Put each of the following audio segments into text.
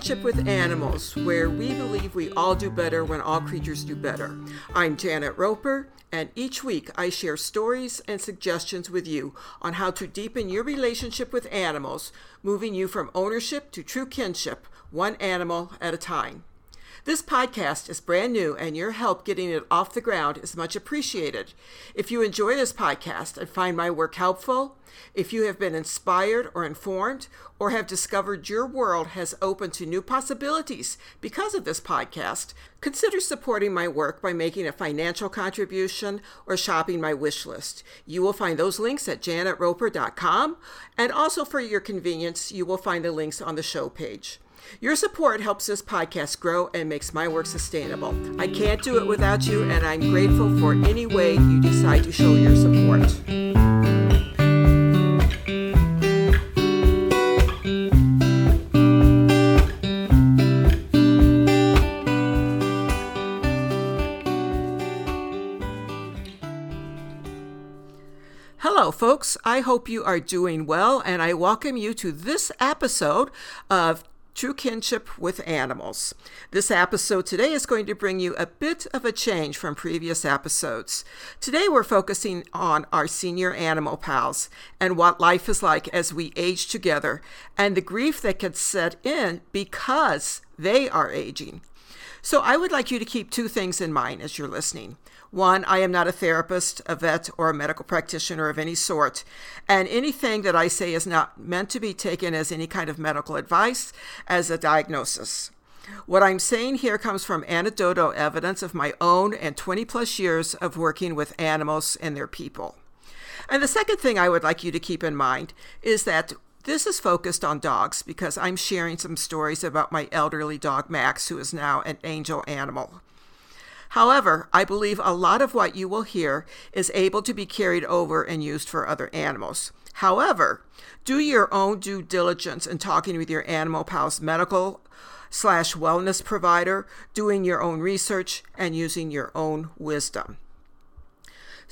Kinship with Animals, where we believe we all do better when all creatures do better. I'm Janet Roper, and each week I share stories and suggestions with you on how to deepen your relationship with animals, moving you from ownership to true kinship, one animal at a time. This podcast is brand new, and your help getting it off the ground is much appreciated. If you enjoy this podcast and find my work helpful, if you have been inspired or informed, or have discovered your world has opened to new possibilities because of this podcast, consider supporting my work by making a financial contribution or shopping my wish list. You will find those links at janetroper.com, and also for your convenience, you will find the links on the show page. Your support helps this podcast grow and makes my work sustainable. I can't do it without you, and I'm grateful for any way you decide to show your support. Hello, folks. I hope you are doing well, and I welcome you to this episode of True Kinship with Animals. This episode today is going to bring you a bit of a change from previous episodes. Today we're focusing on our senior animal pals and what life is like as we age together and the grief that can set in because they are aging. So I would like you to keep two things in mind as you're listening. One, I am not a therapist, a vet, or a medical practitioner of any sort, and anything that I say is not meant to be taken as any kind of medical advice, as a diagnosis. What I'm saying here comes from anecdotal evidence of my own and 20 plus years of working with animals and their people. And the second thing I would like you to keep in mind is that this is focused on dogs because I'm sharing some stories about my elderly dog Max, who is now an angel animal. However, I believe a lot of what you will hear is able to be carried over and used for other animals. However, do your own due diligence in talking with your animal pal's medical slash wellness provider, doing your own research, and using your own wisdom.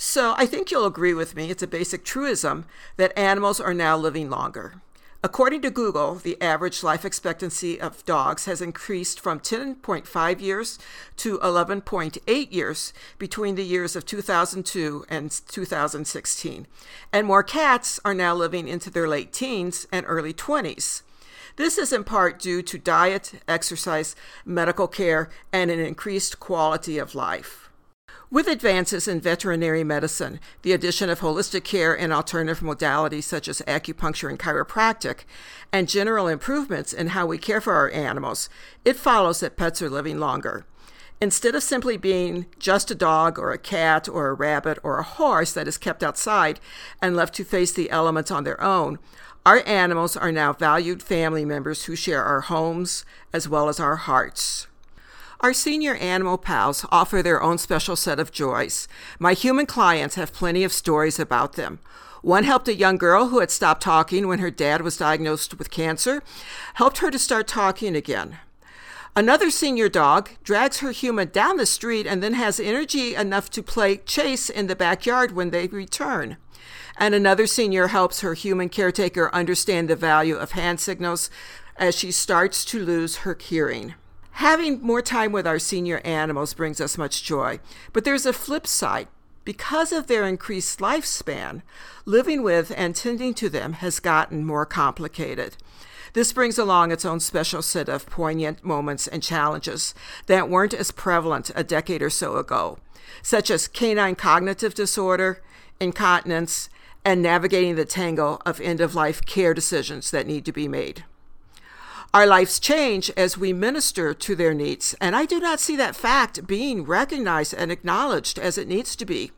So I think you'll agree with me, it's a basic truism that animals are now living longer. According to Google, the average life expectancy of dogs has increased from 10.5 years to 11.8 years between the years of 2002 and 2016. And more cats are now living into their late teens and early 20s. This is in part due to diet, exercise, medical care, and an increased quality of life. With advances in veterinary medicine, the addition of holistic care and alternative modalities such as acupuncture and chiropractic, and general improvements in how we care for our animals, it follows that pets are living longer. Instead of simply being just a dog or a cat or a rabbit or a horse that is kept outside and left to face the elements on their own, our animals are now valued family members who share our homes as well as our hearts. Our senior animal pals offer their own special set of joys. My human clients have plenty of stories about them. One helped a young girl who had stopped talking when her dad was diagnosed with cancer, helped her to start talking again. Another senior dog drags her human down the street and then has energy enough to play chase in the backyard when they return. And another senior helps her human caretaker understand the value of hand signals as she starts to lose her hearing. Having more time with our senior animals brings us much joy, but there's a flip side. Because of their increased lifespan, living with and tending to them has gotten more complicated. This brings along its own special set of poignant moments and challenges that weren't as prevalent a decade or so ago, such as canine cognitive disorder, incontinence, and navigating the tangle of end of life care decisions that need to be made. Our lives change as we minister to their needs, and I do not see that fact being recognized and acknowledged as it needs to be.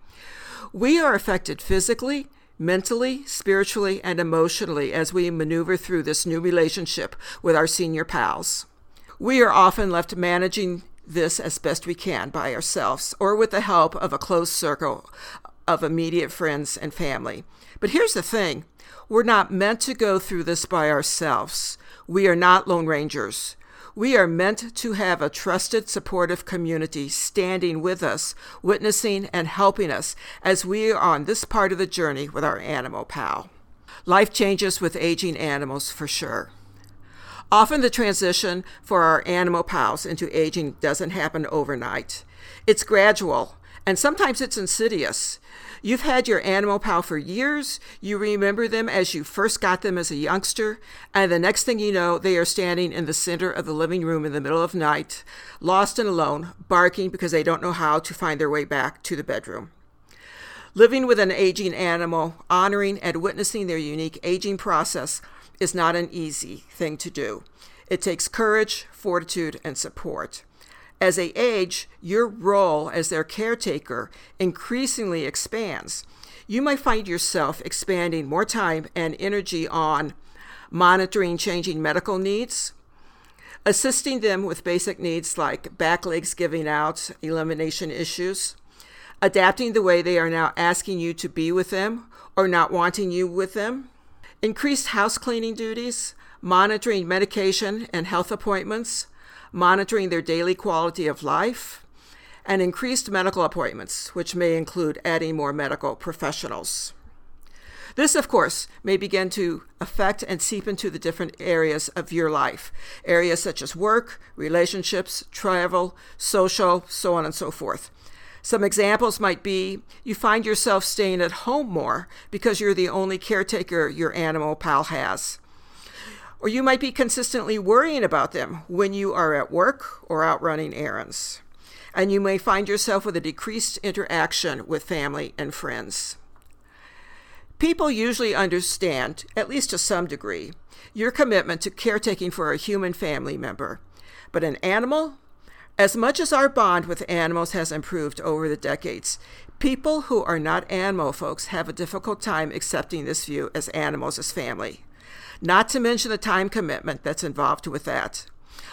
We are affected physically, mentally, spiritually, and emotionally as we maneuver through this new relationship with our senior pals. We are often left managing this as best we can by ourselves or with the help of a close circle of immediate friends and family. But here's the thing we're not meant to go through this by ourselves. We are not Lone Rangers. We are meant to have a trusted, supportive community standing with us, witnessing and helping us as we are on this part of the journey with our animal pal. Life changes with aging animals for sure. Often the transition for our animal pals into aging doesn't happen overnight. It's gradual, and sometimes it's insidious. You've had your animal pal for years, you remember them as you first got them as a youngster, and the next thing you know, they are standing in the center of the living room in the middle of night, lost and alone, barking because they don't know how to find their way back to the bedroom. Living with an aging animal, honoring and witnessing their unique aging process is not an easy thing to do. It takes courage, fortitude, and support. As they age, your role as their caretaker increasingly expands. You might find yourself expanding more time and energy on monitoring changing medical needs, assisting them with basic needs like back legs giving out, elimination issues, adapting the way they are now asking you to be with them or not wanting you with them, increased house cleaning duties, monitoring medication and health appointments, monitoring their daily quality of life, and increased medical appointments, which may include adding more medical professionals. This, of course, may begin to affect and seep into the different areas of your life, areas such as work, relationships, travel, social, so on and so forth. Some examples might be you find yourself staying at home more because you're the only caretaker your animal pal has. Or you might be consistently worrying about them when you are at work or out running errands. And you may find yourself with a decreased interaction with family and friends. People usually understand, at least to some degree, your commitment to caretaking for a human family member. But an animal, as much as our bond with animals has improved over the decades, people who are not animal folks have a difficult time accepting this view as animals as family. Not to mention the time commitment that's involved with that.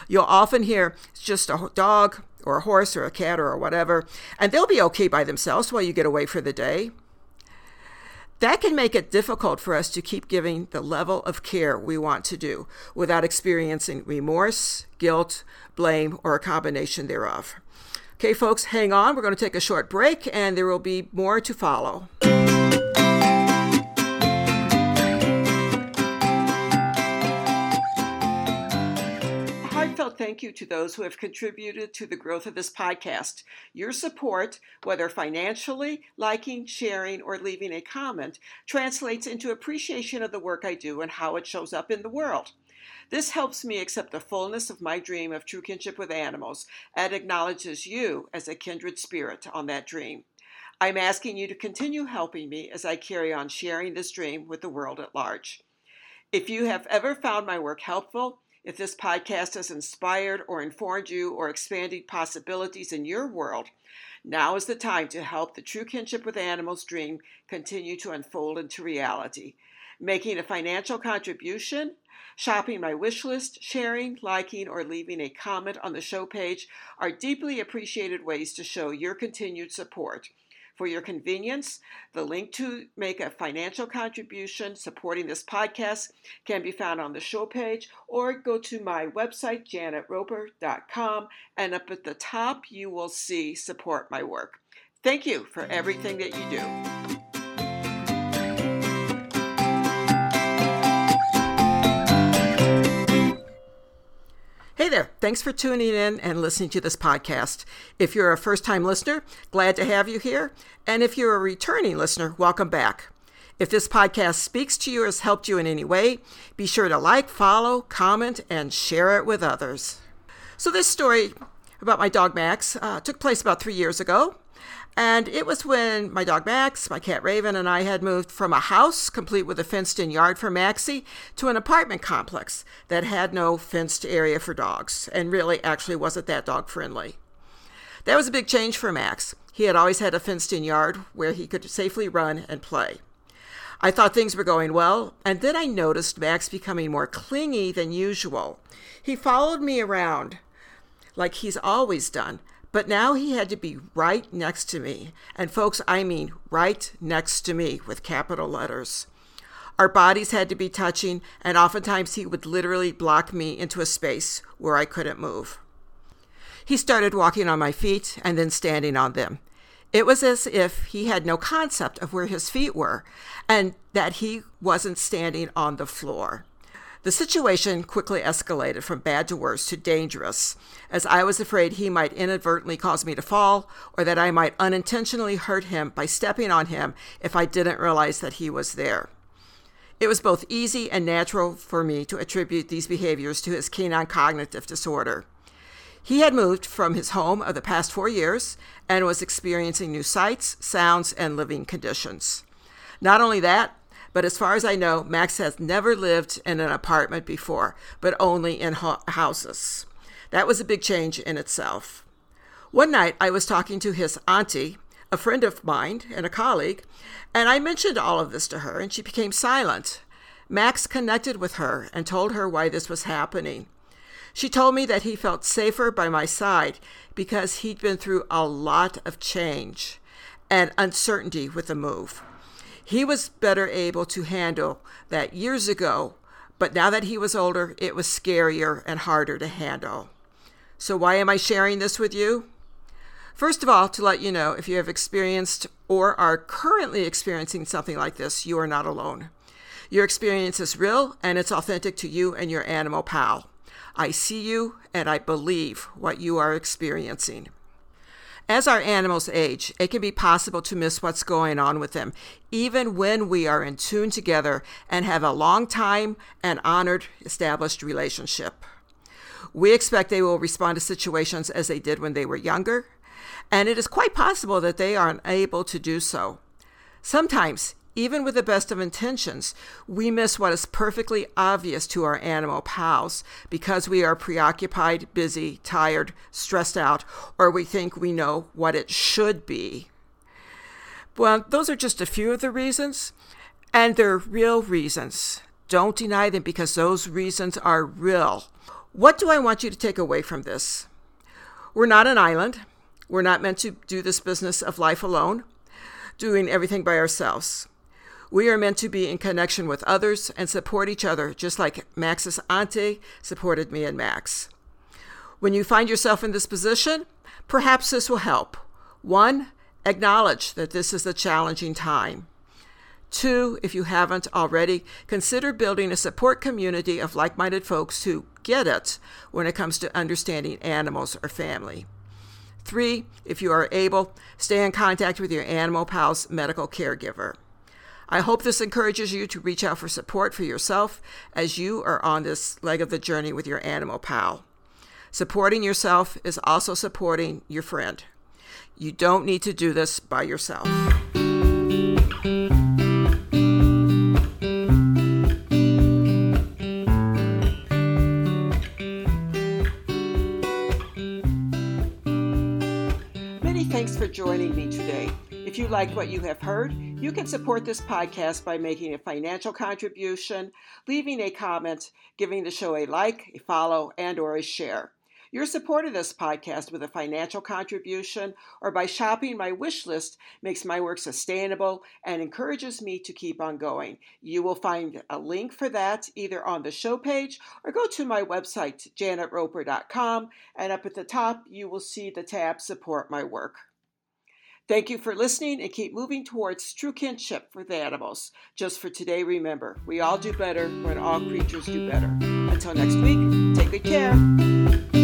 You'll often hear it's just a dog or a horse or a cat or whatever, and they'll be okay by themselves while you get away for the day. That can make it difficult for us to keep giving the level of care we want to do without experiencing remorse, guilt, blame, or a combination thereof. Okay, folks, hang on. We're going to take a short break and there will be more to follow. Heartfelt thank you to those who have contributed to the growth of this podcast. Your support, whether financially, liking, sharing, or leaving a comment, translates into appreciation of the work I do and how it shows up in the world. This helps me accept the fullness of my dream of true kinship with animals and acknowledges you as a kindred spirit on that dream. I'm asking you to continue helping me as I carry on sharing this dream with the world at large. If you have ever found my work helpful, if this podcast has inspired or informed you or expanded possibilities in your world, now is the time to help the True Kinship with Animals dream continue to unfold into reality. Making a financial contribution, shopping my wish list, sharing, liking, or leaving a comment on the show page are deeply appreciated ways to show your continued support. For your convenience, the link to make a financial contribution supporting this podcast can be found on the show page or go to my website, janetroper.com, and up at the top you will see support my work. Thank you for everything that you do. Hey there, thanks for tuning in and listening to this podcast. If you're a first time listener, glad to have you here. And if you're a returning listener, welcome back. If this podcast speaks to you or has helped you in any way, be sure to like, follow, comment, and share it with others. So, this story about my dog Max uh, took place about three years ago. And it was when my dog Max, my cat Raven, and I had moved from a house complete with a fenced in yard for Maxie to an apartment complex that had no fenced area for dogs and really actually wasn't that dog friendly. That was a big change for Max. He had always had a fenced in yard where he could safely run and play. I thought things were going well, and then I noticed Max becoming more clingy than usual. He followed me around like he's always done, but now he had to be right next to me. And folks, I mean right next to me with capital letters. Our bodies had to be touching, and oftentimes he would literally block me into a space where I couldn't move. He started walking on my feet and then standing on them. It was as if he had no concept of where his feet were and that he wasn't standing on the floor. The situation quickly escalated from bad to worse to dangerous, as I was afraid he might inadvertently cause me to fall or that I might unintentionally hurt him by stepping on him if I didn't realize that he was there. It was both easy and natural for me to attribute these behaviors to his canine cognitive disorder. He had moved from his home of the past four years and was experiencing new sights, sounds, and living conditions. Not only that, but as far as I know, Max has never lived in an apartment before, but only in ho- houses. That was a big change in itself. One night, I was talking to his auntie, a friend of mine and a colleague, and I mentioned all of this to her, and she became silent. Max connected with her and told her why this was happening. She told me that he felt safer by my side because he'd been through a lot of change and uncertainty with the move. He was better able to handle that years ago, but now that he was older, it was scarier and harder to handle. So, why am I sharing this with you? First of all, to let you know if you have experienced or are currently experiencing something like this, you are not alone. Your experience is real and it's authentic to you and your animal pal. I see you and I believe what you are experiencing. As our animals age, it can be possible to miss what's going on with them, even when we are in tune together and have a long time and honored established relationship. We expect they will respond to situations as they did when they were younger, and it is quite possible that they are unable to do so. Sometimes even with the best of intentions, we miss what is perfectly obvious to our animal pals because we are preoccupied, busy, tired, stressed out, or we think we know what it should be. Well, those are just a few of the reasons, and they're real reasons. Don't deny them because those reasons are real. What do I want you to take away from this? We're not an island. We're not meant to do this business of life alone, doing everything by ourselves. We are meant to be in connection with others and support each other, just like Max's auntie supported me and Max. When you find yourself in this position, perhaps this will help. One, acknowledge that this is a challenging time. Two, if you haven't already, consider building a support community of like minded folks who get it when it comes to understanding animals or family. Three, if you are able, stay in contact with your animal pal's medical caregiver. I hope this encourages you to reach out for support for yourself as you are on this leg of the journey with your animal pal. Supporting yourself is also supporting your friend. You don't need to do this by yourself. Many thanks for joining me today. If you like what you have heard, you can support this podcast by making a financial contribution, leaving a comment, giving the show a like, a follow, and or a share. Your support of this podcast with a financial contribution or by shopping my wish list makes my work sustainable and encourages me to keep on going. You will find a link for that either on the show page or go to my website, janetroper.com, and up at the top you will see the tab Support My Work. Thank you for listening and keep moving towards true kinship with the animals. Just for today, remember, we all do better when all creatures do better. Until next week, take good care.